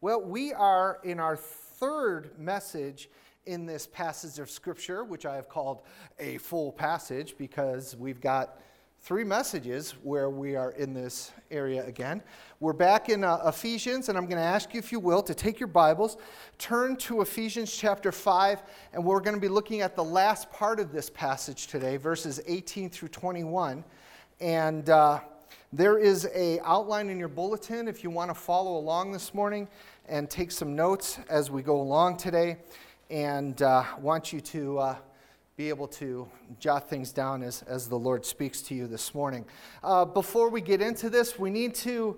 Well, we are in our third message in this passage of Scripture, which I have called a full passage because we've got three messages where we are in this area again. We're back in uh, Ephesians, and I'm going to ask you, if you will, to take your Bibles, turn to Ephesians chapter 5, and we're going to be looking at the last part of this passage today, verses 18 through 21. And uh, there is a outline in your bulletin if you want to follow along this morning and take some notes as we go along today. And uh, want you to uh, be able to jot things down as, as the Lord speaks to you this morning. Uh, before we get into this, we need to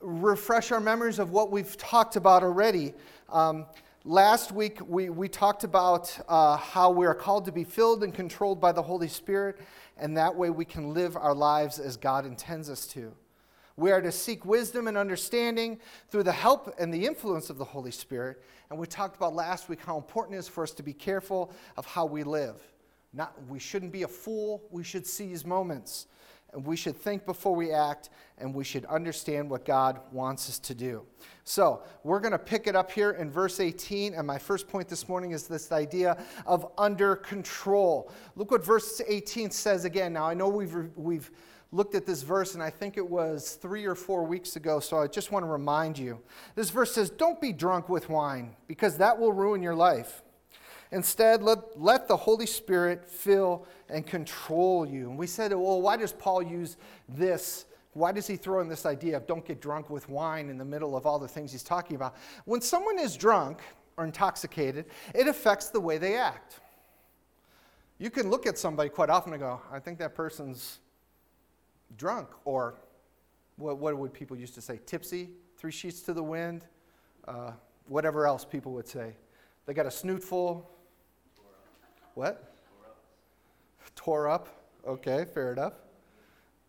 refresh our memories of what we've talked about already. Um, last week, we, we talked about uh, how we are called to be filled and controlled by the Holy Spirit and that way we can live our lives as God intends us to. We are to seek wisdom and understanding through the help and the influence of the Holy Spirit. And we talked about last week how important it is for us to be careful of how we live. Not, we shouldn't be a fool, we should seize moments. And we should think before we act, and we should understand what God wants us to do. So, we're going to pick it up here in verse 18. And my first point this morning is this idea of under control. Look what verse 18 says again. Now, I know we've, we've looked at this verse, and I think it was three or four weeks ago, so I just want to remind you. This verse says, Don't be drunk with wine, because that will ruin your life. Instead, let, let the Holy Spirit fill and control you. And we said, well, why does Paul use this? Why does he throw in this idea of don't get drunk with wine in the middle of all the things he's talking about? When someone is drunk or intoxicated, it affects the way they act. You can look at somebody quite often and go, I think that person's drunk, or what, what would people used to say? Tipsy, three sheets to the wind, uh, whatever else people would say. They got a snootful, what? Tore up. Okay, fair enough.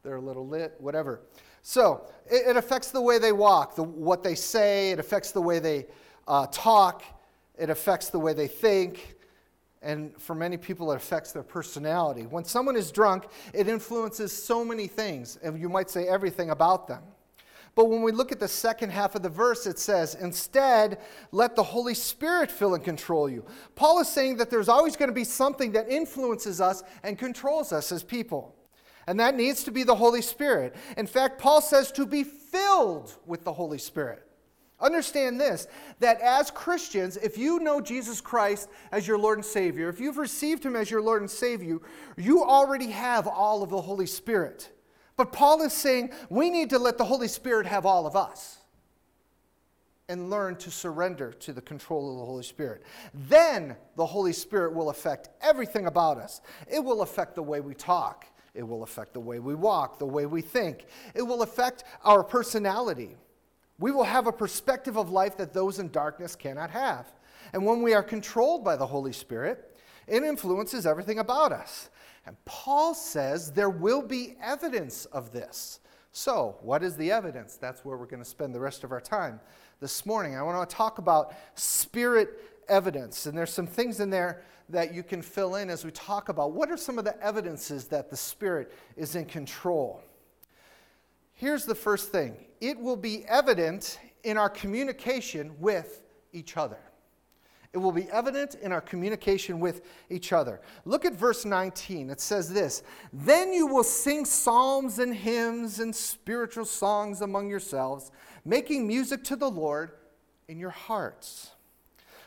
They're a little lit, whatever. So it, it affects the way they walk, the, what they say, it affects the way they uh, talk, it affects the way they think, and for many people, it affects their personality. When someone is drunk, it influences so many things, and you might say everything about them. But when we look at the second half of the verse, it says, Instead, let the Holy Spirit fill and control you. Paul is saying that there's always going to be something that influences us and controls us as people. And that needs to be the Holy Spirit. In fact, Paul says to be filled with the Holy Spirit. Understand this that as Christians, if you know Jesus Christ as your Lord and Savior, if you've received Him as your Lord and Savior, you already have all of the Holy Spirit. But Paul is saying we need to let the Holy Spirit have all of us and learn to surrender to the control of the Holy Spirit. Then the Holy Spirit will affect everything about us. It will affect the way we talk, it will affect the way we walk, the way we think, it will affect our personality. We will have a perspective of life that those in darkness cannot have. And when we are controlled by the Holy Spirit, it influences everything about us. And Paul says there will be evidence of this. So, what is the evidence? That's where we're going to spend the rest of our time this morning. I want to talk about spirit evidence. And there's some things in there that you can fill in as we talk about what are some of the evidences that the Spirit is in control. Here's the first thing it will be evident in our communication with each other. It will be evident in our communication with each other. Look at verse 19. It says this Then you will sing psalms and hymns and spiritual songs among yourselves, making music to the Lord in your hearts.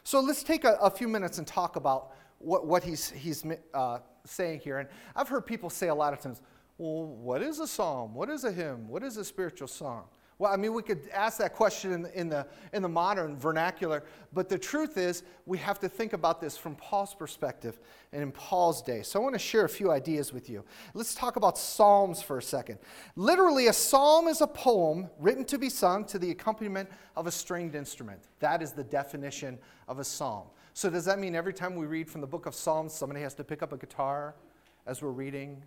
So let's take a, a few minutes and talk about what, what he's, he's uh, saying here. And I've heard people say a lot of times, well, what is a psalm? What is a hymn? What is a spiritual song? Well, I mean, we could ask that question in the, in, the, in the modern vernacular, but the truth is, we have to think about this from Paul's perspective and in Paul's day. So I want to share a few ideas with you. Let's talk about psalms for a second. Literally, a psalm is a poem written to be sung to the accompaniment of a stringed instrument. That is the definition of a psalm. So, does that mean every time we read from the book of Psalms, somebody has to pick up a guitar as we're reading?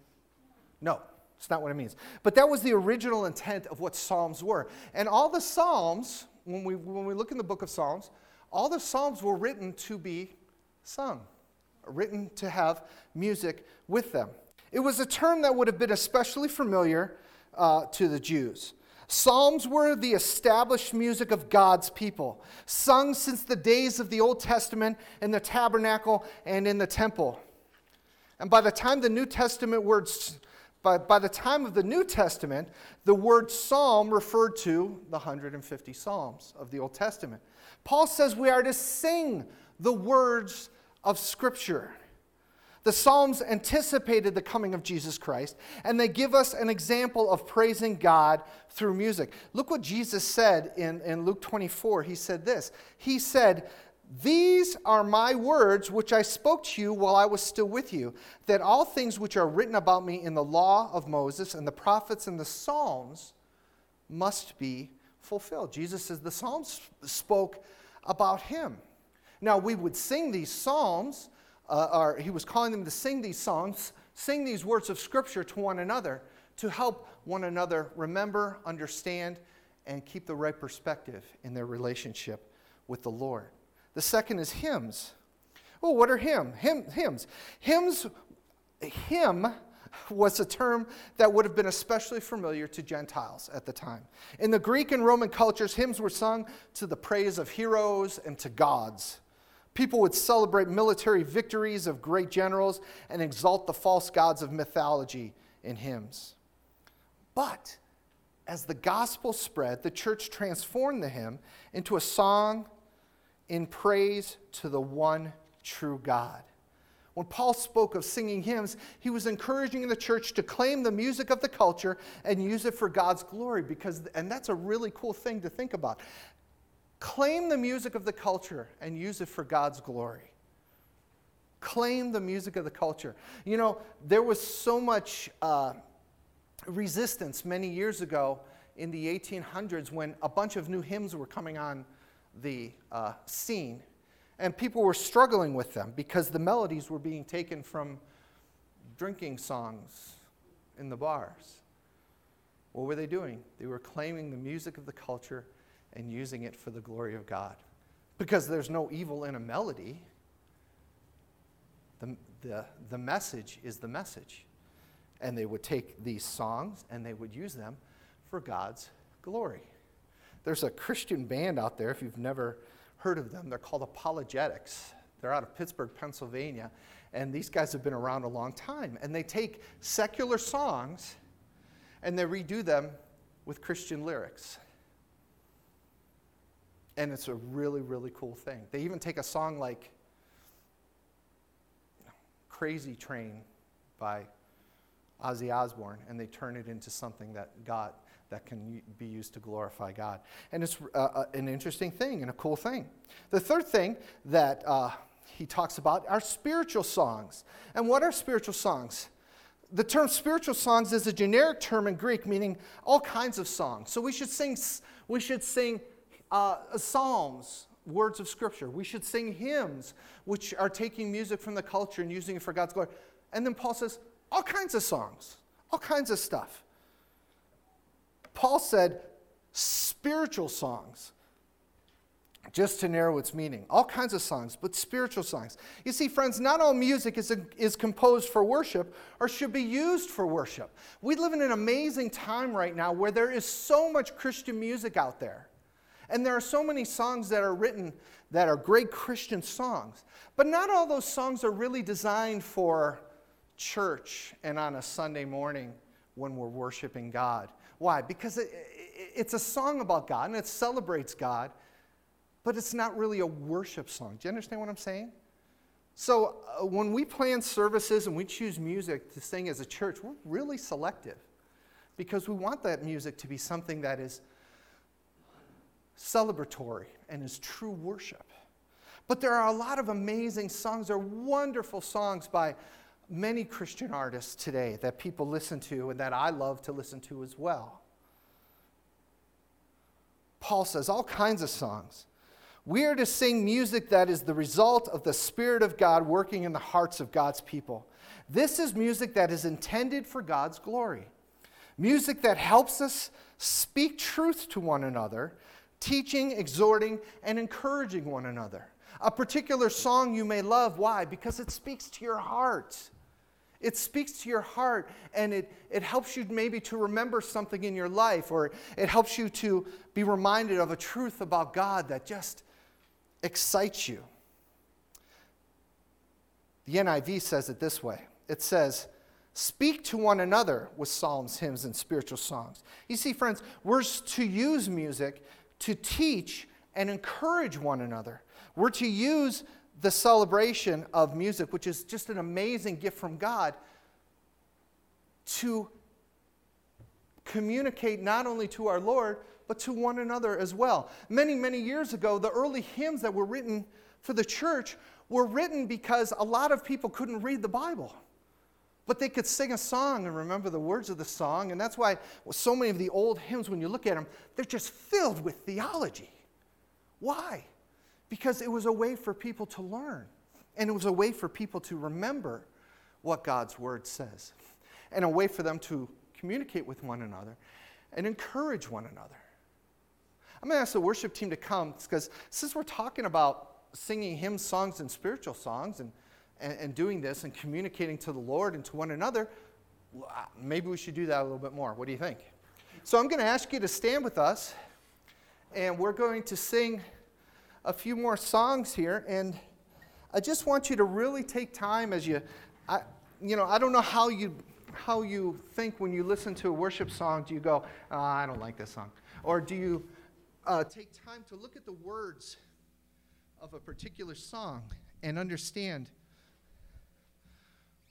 No, it's not what it means. But that was the original intent of what Psalms were. And all the Psalms, when we, when we look in the book of Psalms, all the Psalms were written to be sung, written to have music with them. It was a term that would have been especially familiar uh, to the Jews. Psalms were the established music of God's people, sung since the days of the Old Testament in the tabernacle and in the temple. And by the time the New Testament words, by, by the time of the New Testament, the word psalm referred to the 150 psalms of the Old Testament. Paul says we are to sing the words of Scripture. The Psalms anticipated the coming of Jesus Christ, and they give us an example of praising God through music. Look what Jesus said in, in Luke 24. He said this He said, These are my words which I spoke to you while I was still with you, that all things which are written about me in the law of Moses and the prophets and the Psalms must be fulfilled. Jesus says the Psalms spoke about him. Now, we would sing these Psalms uh, or he was calling them to sing these songs, sing these words of Scripture to one another to help one another remember, understand, and keep the right perspective in their relationship with the Lord. The second is hymns. Oh, what are hymn? hymn hymns? Hymns, hymn was a term that would have been especially familiar to Gentiles at the time. In the Greek and Roman cultures, hymns were sung to the praise of heroes and to gods. People would celebrate military victories of great generals and exalt the false gods of mythology in hymns. But as the gospel spread, the church transformed the hymn into a song in praise to the one true God. When Paul spoke of singing hymns, he was encouraging the church to claim the music of the culture and use it for God's glory because and that's a really cool thing to think about. Claim the music of the culture and use it for God's glory. Claim the music of the culture. You know, there was so much uh, resistance many years ago in the 1800s when a bunch of new hymns were coming on the uh, scene. And people were struggling with them because the melodies were being taken from drinking songs in the bars. What were they doing? They were claiming the music of the culture and using it for the glory of God. Because there's no evil in a melody. The, the, the message is the message. And they would take these songs and they would use them for God's glory. There's a Christian band out there, if you've never heard of them, they're called ApologetiX. They're out of Pittsburgh, Pennsylvania, and these guys have been around a long time. And they take secular songs and they redo them with Christian lyrics. And it's a really, really cool thing. They even take a song like Crazy Train by Ozzy Osbourne and they turn it into something that God that can be used to glorify God. And it's uh, uh, an interesting thing and a cool thing. The third thing that uh, he talks about are spiritual songs. And what are spiritual songs? The term spiritual songs is a generic term in Greek meaning all kinds of songs. So we should sing we should sing uh, psalms, words of scripture. We should sing hymns, which are taking music from the culture and using it for God's glory. And then Paul says, all kinds of songs, all kinds of stuff. Paul said, spiritual songs, just to narrow its meaning. All kinds of songs, but spiritual songs. You see, friends, not all music is, a, is composed for worship or should be used for worship. We live in an amazing time right now where there is so much Christian music out there. And there are so many songs that are written that are great Christian songs. But not all those songs are really designed for church and on a Sunday morning when we're worshiping God. Why? Because it, it, it's a song about God and it celebrates God, but it's not really a worship song. Do you understand what I'm saying? So uh, when we plan services and we choose music to sing as a church, we're really selective because we want that music to be something that is celebratory and is true worship. But there are a lot of amazing songs. There are wonderful songs by many Christian artists today that people listen to and that I love to listen to as well. Paul says all kinds of songs. We are to sing music that is the result of the Spirit of God working in the hearts of God's people. This is music that is intended for God's glory. Music that helps us speak truth to one another teaching, exhorting, and encouraging one another. A particular song you may love. Why? Because it speaks to your heart. It speaks to your heart and it, it helps you maybe to remember something in your life or it helps you to be reminded of a truth about God that just excites you. The NIV says it this way it says, Speak to one another with psalms, hymns, and spiritual songs. You see, friends, we're to use music to teach and encourage one another. We're to use the celebration of music, which is just an amazing gift from God, to communicate not only to our Lord, but to one another as well. Many, many years ago, the early hymns that were written for the church were written because a lot of people couldn't read the Bible. But they could sing a song and remember the words of the song. And that's why so many of the old hymns, when you look at them, they're just filled with theology. Why? Because it was a way for people to learn, and it was a way for people to remember what God's word says, and a way for them to communicate with one another and encourage one another. I'm going to ask the worship team to come because since we're talking about singing hymns, songs, and spiritual songs and, and, and, doing this and communicating to the Lord and to one another, uh, maybe we should do that a little bit more. What do you think? So I'm going to ask you to stand with us and we're going to sing a few more songs here, and I just want you to really take time as you, I, you know, I don't know how you how you think when you listen to a worship song. Do you go, oh, I don't like this song, or do you uh, take time to look at the words of a particular song and understand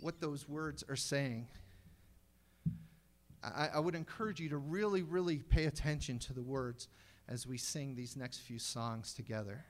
what those words are saying? I, I would encourage you to really, really pay attention to the words as we sing these next few songs together.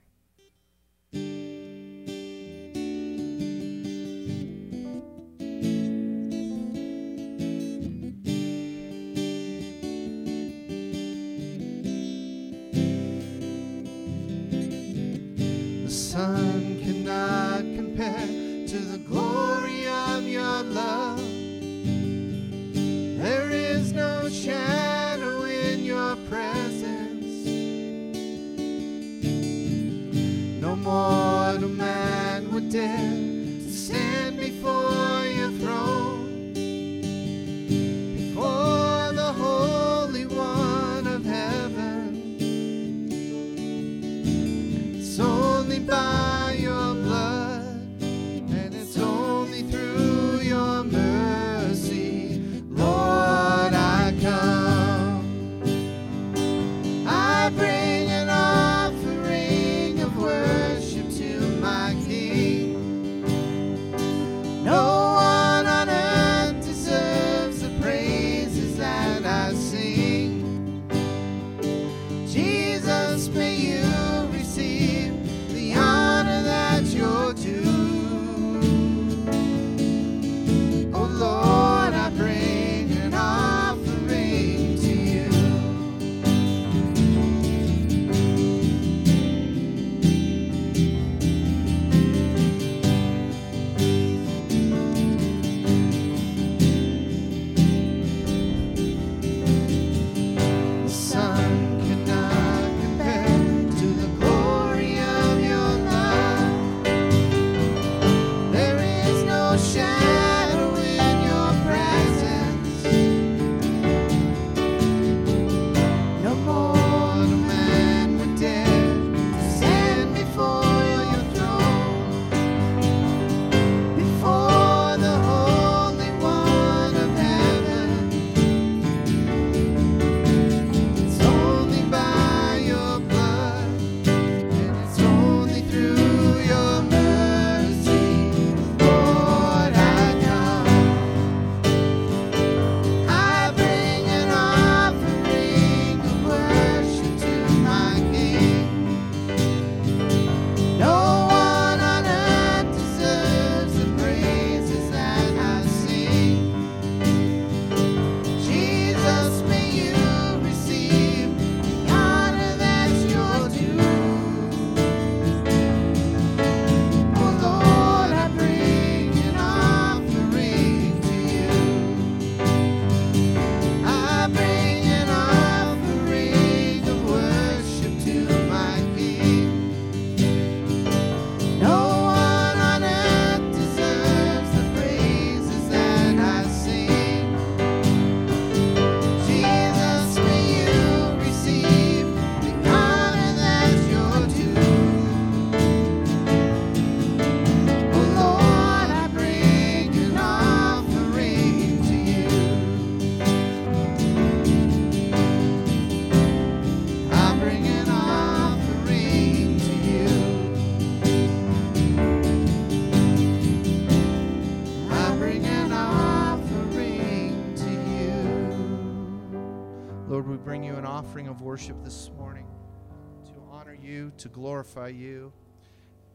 You, to glorify you,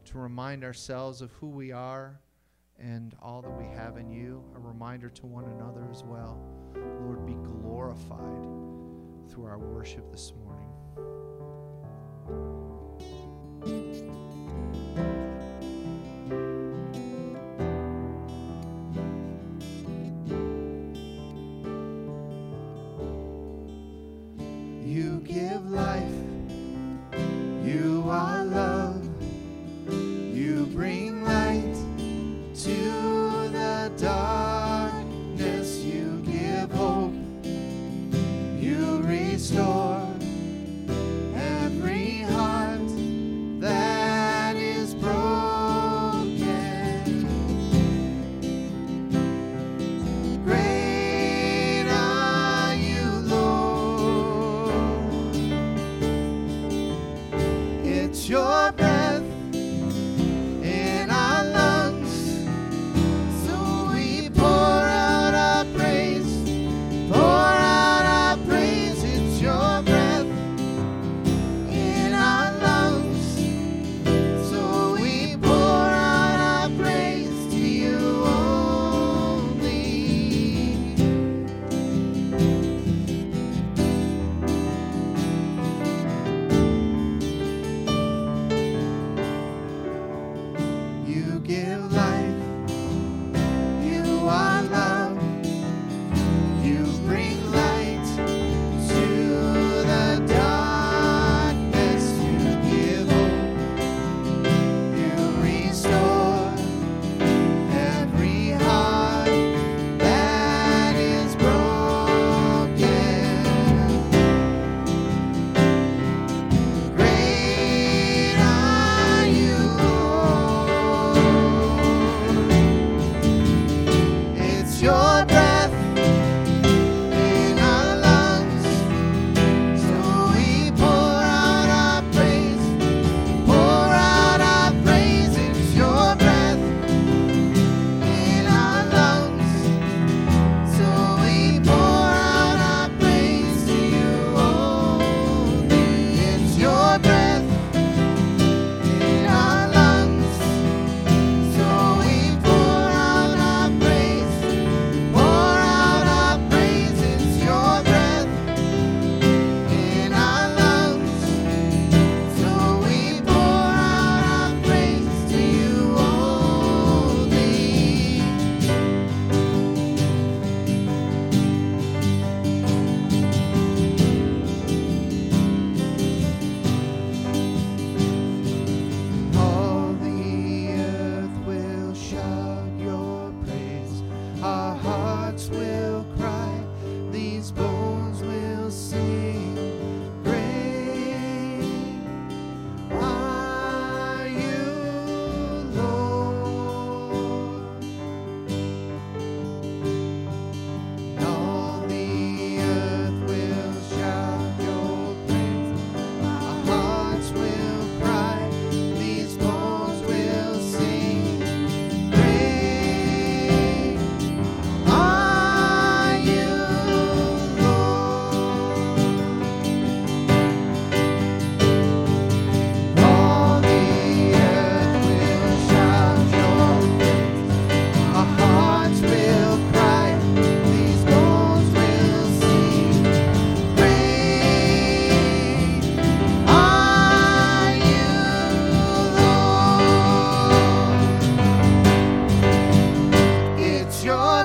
to remind ourselves of who we are and all that we have in you, a reminder to one another as well. Lord, be glorified through our worship this morning. You give life, you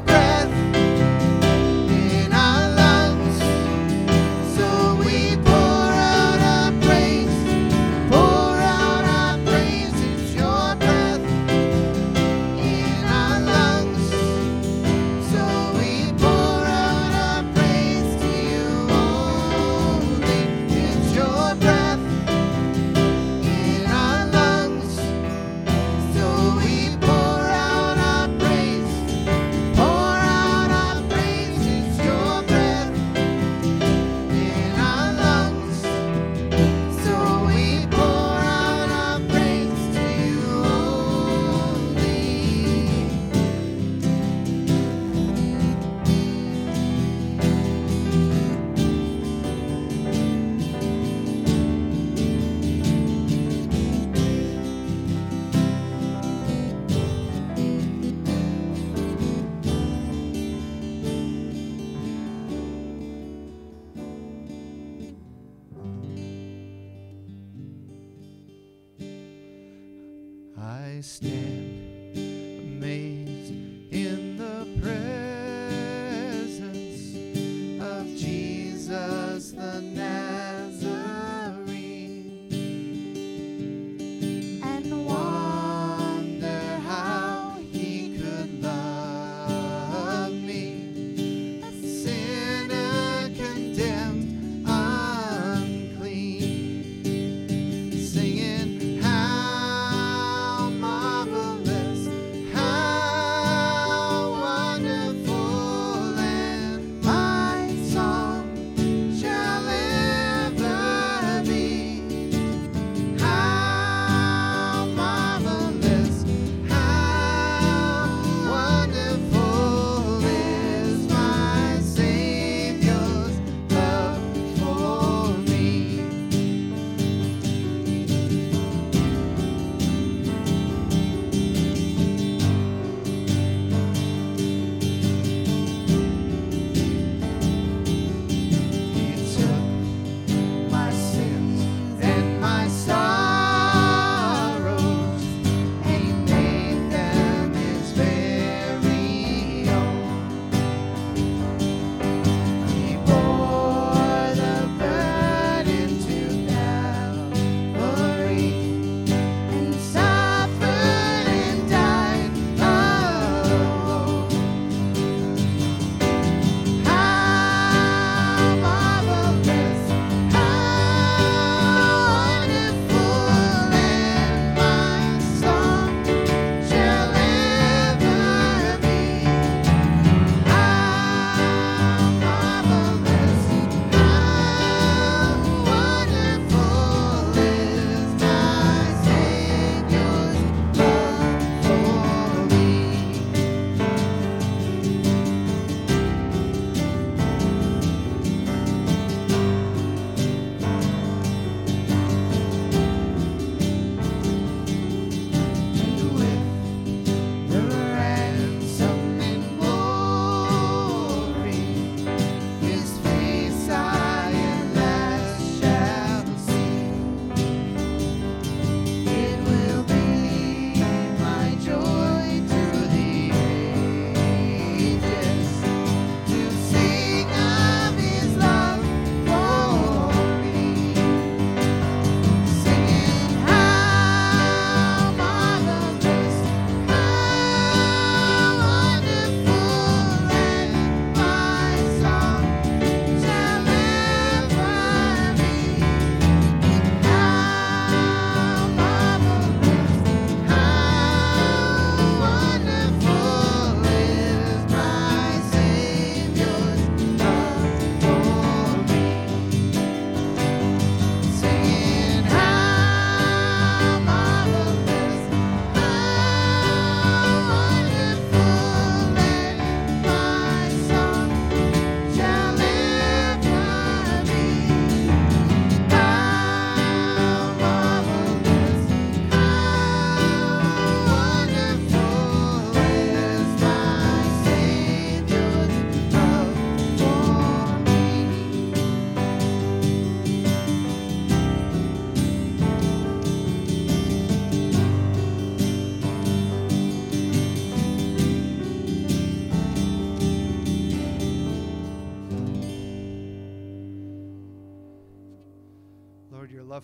birthday. I stand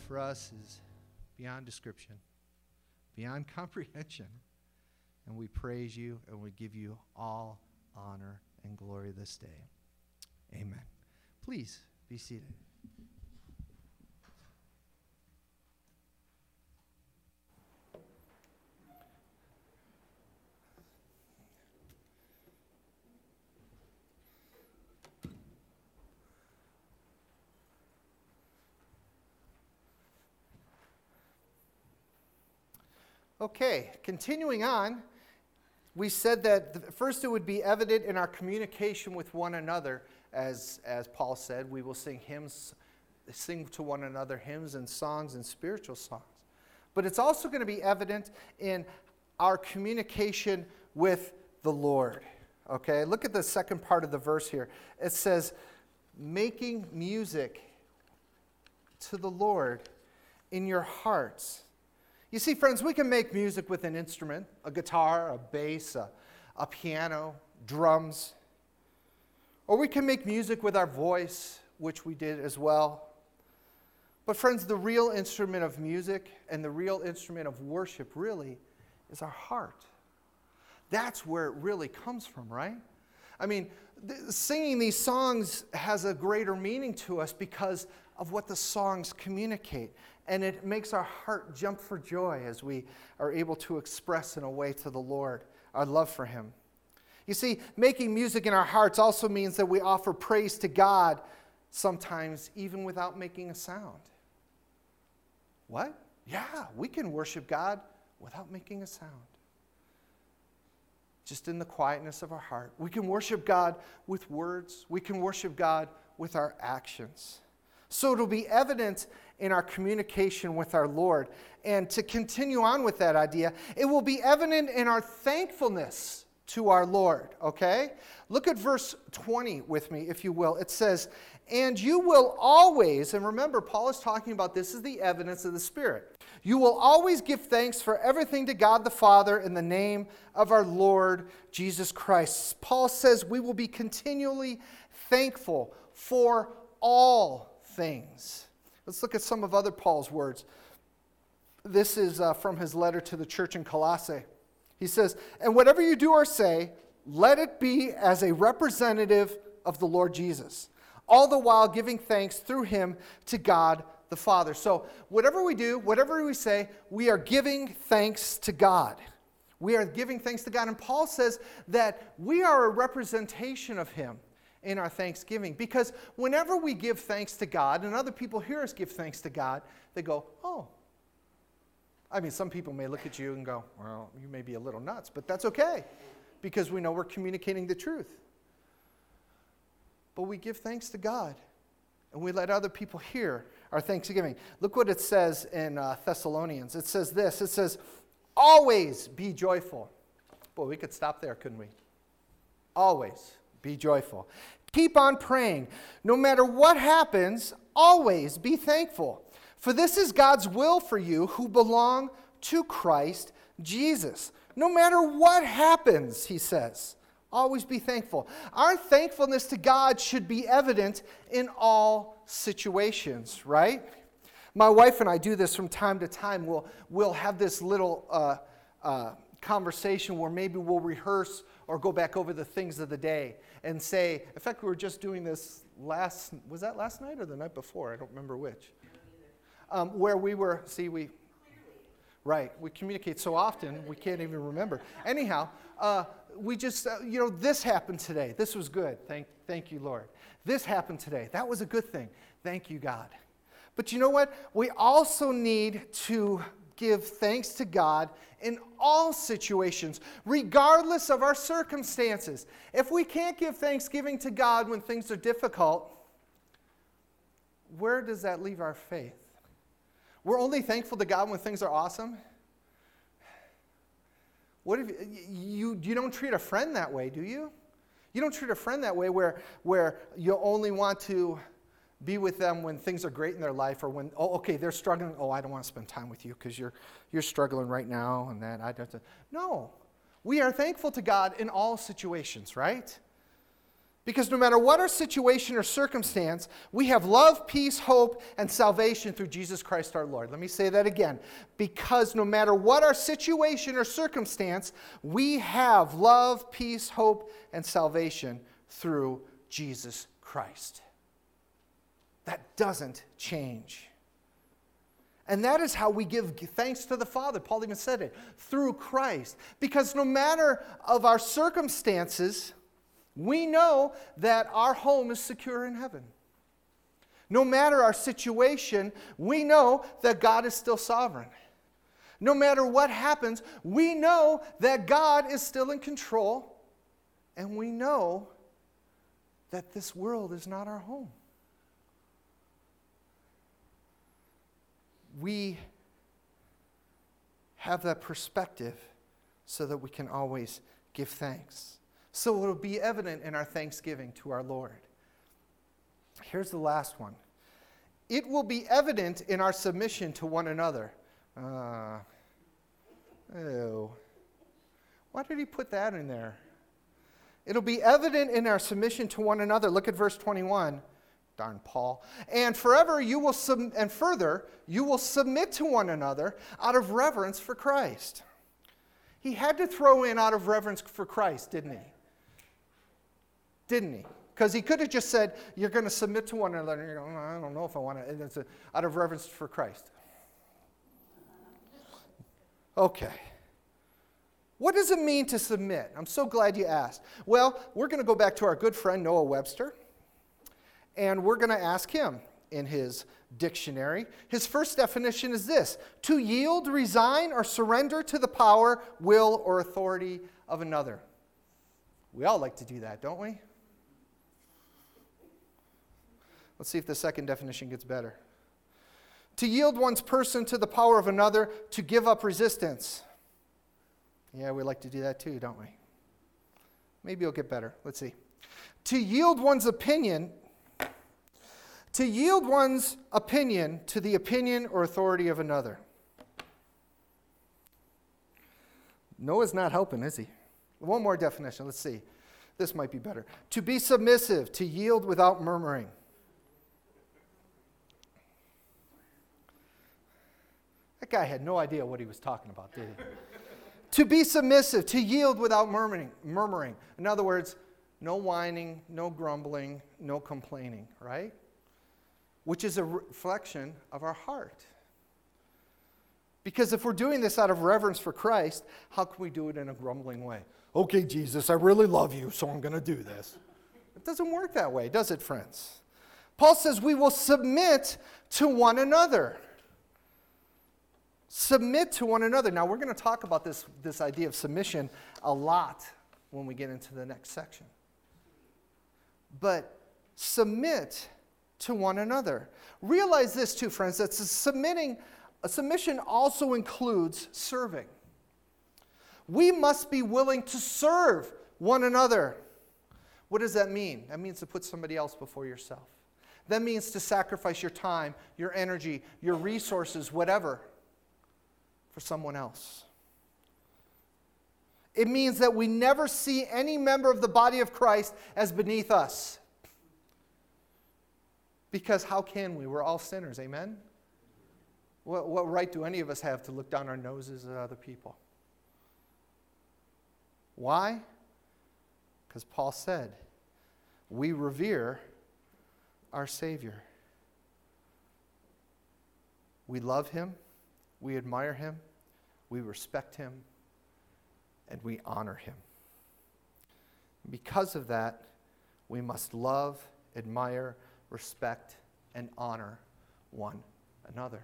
for us is beyond description, beyond comprehension. And we praise you and we give you all honor and glory this day. Amen. Please be seated. Okay, continuing on, we said that th- first it would be evident in our communication with one another, as, as Paul said, we will sing hymns, sing to one another hymns and songs and spiritual songs. But it's also going to be evident in our communication with the Lord. Okay, look at the second part of the verse here. It says, making music to the Lord in your hearts. You see, friends, we can make music with an instrument a guitar, a bass, a, a piano, drums. Or we can make music with our voice, which we did as well. But, friends, the real instrument of music and the real instrument of worship really is our heart. That's where it really comes from, right? I mean, singing these songs has a greater meaning to us because of what the songs communicate. And it makes our heart jump for joy as we are able to express in a way to the Lord our love for Him. You see, making music in our hearts also means that we offer praise to God sometimes even without making a sound. What? Yeah, we can worship God without making a sound. Just in the quietness of our heart. We can worship God with words, we can worship God with our actions. So it'll be evident in our communication with our Lord. And to continue on with that idea, it will be evident in our thankfulness to our Lord, okay? Look at verse 20 with me, if you will. It says, And you will always, and remember, Paul is talking about this is the evidence of the Spirit. You will always give thanks for everything to God the Father in the name of our Lord Jesus Christ. Paul says we will be continually thankful for all things. Let's look at some of other Paul's words. This is uh, from his letter to the church in Colossae. He says, And whatever you do or say, let it be as a representative of the Lord Jesus, all the while giving thanks through him to God the Father. So, whatever we do, whatever we say, we are giving thanks to God. We are giving thanks to God. And Paul says that we are a representation of him in our thanksgiving. Because whenever we give thanks to God and other people hear us give thanks to God, they go, oh. I mean, some people may look at you and go, well, you may be a little nuts, but that's okay because we know we're communicating the truth. But we give thanks to God and we let other people hear our thanksgiving. Look what it says in uh, Thessalonians. It says this it says, always be joyful. Boy, we could stop there, couldn't we? Always be joyful. Keep on praying. No matter what happens, always be thankful. For this is God's will for you who belong to Christ Jesus. No matter what happens, he says, always be thankful. Our thankfulness to God should be evident in all situations, right? My wife and I do this from time to time. We'll, we'll have this little uh, uh, conversation where maybe we'll rehearse or go back over the things of the day and say, in fact, we were just doing this last, was that last night or the night before? I don't remember which. Um, where we were, see, we, right, we communicate so often we can't even remember. Anyhow, uh, we just, uh, you know, this happened today. This was good. Thank, thank you, Lord. This happened today. That was a good thing. Thank you, God. But you know what? We also need to give thanks to God in all situations, regardless of our circumstances. If we can't give thanksgiving to God when things are difficult, where does that leave our faith? We're only thankful to God when things are awesome. What if you, you don't treat a friend that way, do you? You don't treat a friend that way where, where you only want to be with them when things are great in their life or when, oh, okay, they're struggling. Oh, I don't want to spend time with you because you're, you're struggling right now and that. I don't. No. We are thankful to God in all situations, right? Because no matter what our situation or circumstance, we have love, peace, hope, and salvation through Jesus Christ our Lord. Let me say that again. Because no matter what our situation or circumstance, we have love, peace, hope, and salvation through Jesus Christ. That doesn't change. And that is how we give thanks to the Father. Paul even said it through Christ. Because no matter of our circumstances, we know that our home is secure in heaven. No matter our situation, we know that God is still sovereign. No matter what happens, we know that God is still in control, and we know that this world is not our home. We have that perspective so that we can always give thanks. So it'll be evident in our thanksgiving to our Lord. Here's the last one it will be evident in our submission to one another. Uh, Oh. Why did he put that in there? It'll be evident in our submission to one another. Look at verse 21. Darn Paul. And forever you will sub- and further you will submit to one another out of reverence for Christ. He had to throw in out of reverence for Christ, didn't he? Didn't he? Because he could have just said, You're going to submit to one another. And you're going, I don't know if I want to. It's a, out of reverence for Christ. Okay. What does it mean to submit? I'm so glad you asked. Well, we're going to go back to our good friend Noah Webster, and we're going to ask him in his dictionary. His first definition is this to yield, resign, or surrender to the power, will, or authority of another. We all like to do that, don't we? Let's see if the second definition gets better. To yield one's person to the power of another, to give up resistance. Yeah, we like to do that too, don't we? Maybe it'll get better. Let's see. To yield one's opinion, to yield one's opinion to the opinion or authority of another. Noah's not helping, is he? One more definition. Let's see. This might be better. To be submissive, to yield without murmuring. That guy had no idea what he was talking about, did he? to be submissive, to yield without murmuring, murmuring. In other words, no whining, no grumbling, no complaining, right? Which is a reflection of our heart. Because if we're doing this out of reverence for Christ, how can we do it in a grumbling way? Okay, Jesus, I really love you, so I'm going to do this. It doesn't work that way, does it, friends? Paul says we will submit to one another. Submit to one another. Now, we're going to talk about this, this idea of submission a lot when we get into the next section. But submit to one another. Realize this too, friends, that submitting, submission also includes serving. We must be willing to serve one another. What does that mean? That means to put somebody else before yourself. That means to sacrifice your time, your energy, your resources, whatever for someone else. It means that we never see any member of the body of Christ as beneath us. Because how can we? We're all sinners, amen? What, what right do any of us have to look down our noses at other people? Why? Because Paul said, we revere our Savior. We love him we admire him, we respect him, and we honor him. Because of that, we must love, admire, respect, and honor one another.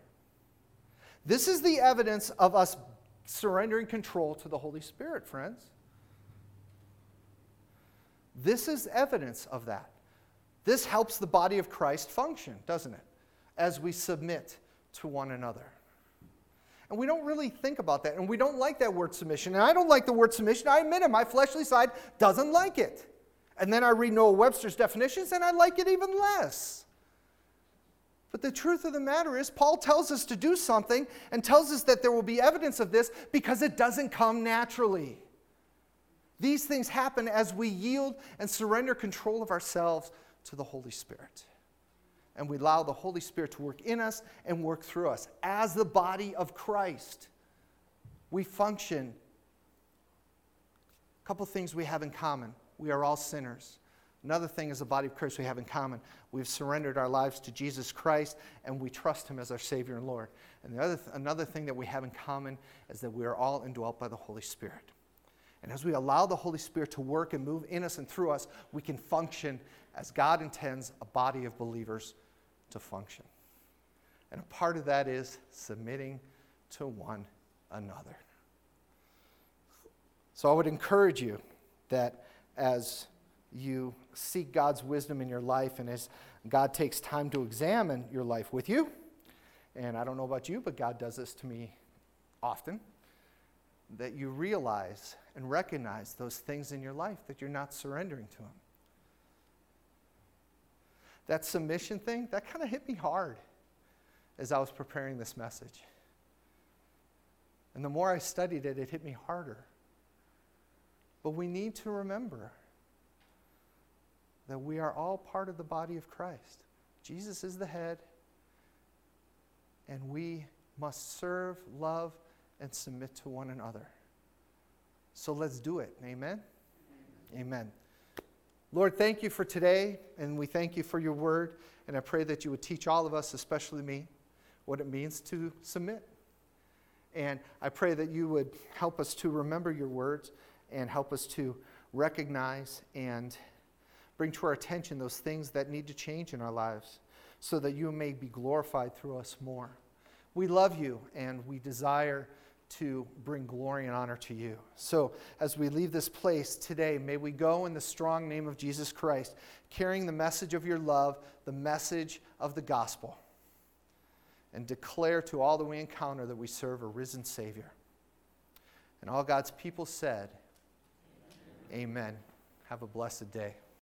This is the evidence of us surrendering control to the Holy Spirit, friends. This is evidence of that. This helps the body of Christ function, doesn't it? As we submit to one another. And we don't really think about that. And we don't like that word submission. And I don't like the word submission. I admit it. My fleshly side doesn't like it. And then I read Noah Webster's definitions and I like it even less. But the truth of the matter is, Paul tells us to do something and tells us that there will be evidence of this because it doesn't come naturally. These things happen as we yield and surrender control of ourselves to the Holy Spirit and we allow the Holy Spirit to work in us and work through us. As the body of Christ, we function. A couple things we have in common we are all sinners. Another thing is the body of Christ we have in common we've surrendered our lives to Jesus Christ and we trust Him as our Savior and Lord. And the other th- another thing that we have in common is that we are all indwelt by the Holy Spirit. And as we allow the Holy Spirit to work and move in us and through us, we can function as God intends a body of believers to function. And a part of that is submitting to one another. So I would encourage you that as you seek God's wisdom in your life and as God takes time to examine your life with you, and I don't know about you, but God does this to me often, that you realize and recognize those things in your life that you're not surrendering to Him that submission thing, that kind of hit me hard as I was preparing this message. And the more I studied it, it hit me harder. But we need to remember that we are all part of the body of Christ. Jesus is the head, and we must serve, love, and submit to one another. So let's do it. Amen? Amen. Amen. Lord, thank you for today, and we thank you for your word. And I pray that you would teach all of us, especially me, what it means to submit. And I pray that you would help us to remember your words and help us to recognize and bring to our attention those things that need to change in our lives so that you may be glorified through us more. We love you and we desire to bring glory and honor to you. So, as we leave this place today, may we go in the strong name of Jesus Christ, carrying the message of your love, the message of the gospel, and declare to all that we encounter that we serve a risen Savior. And all God's people said. Amen. Have a blessed day.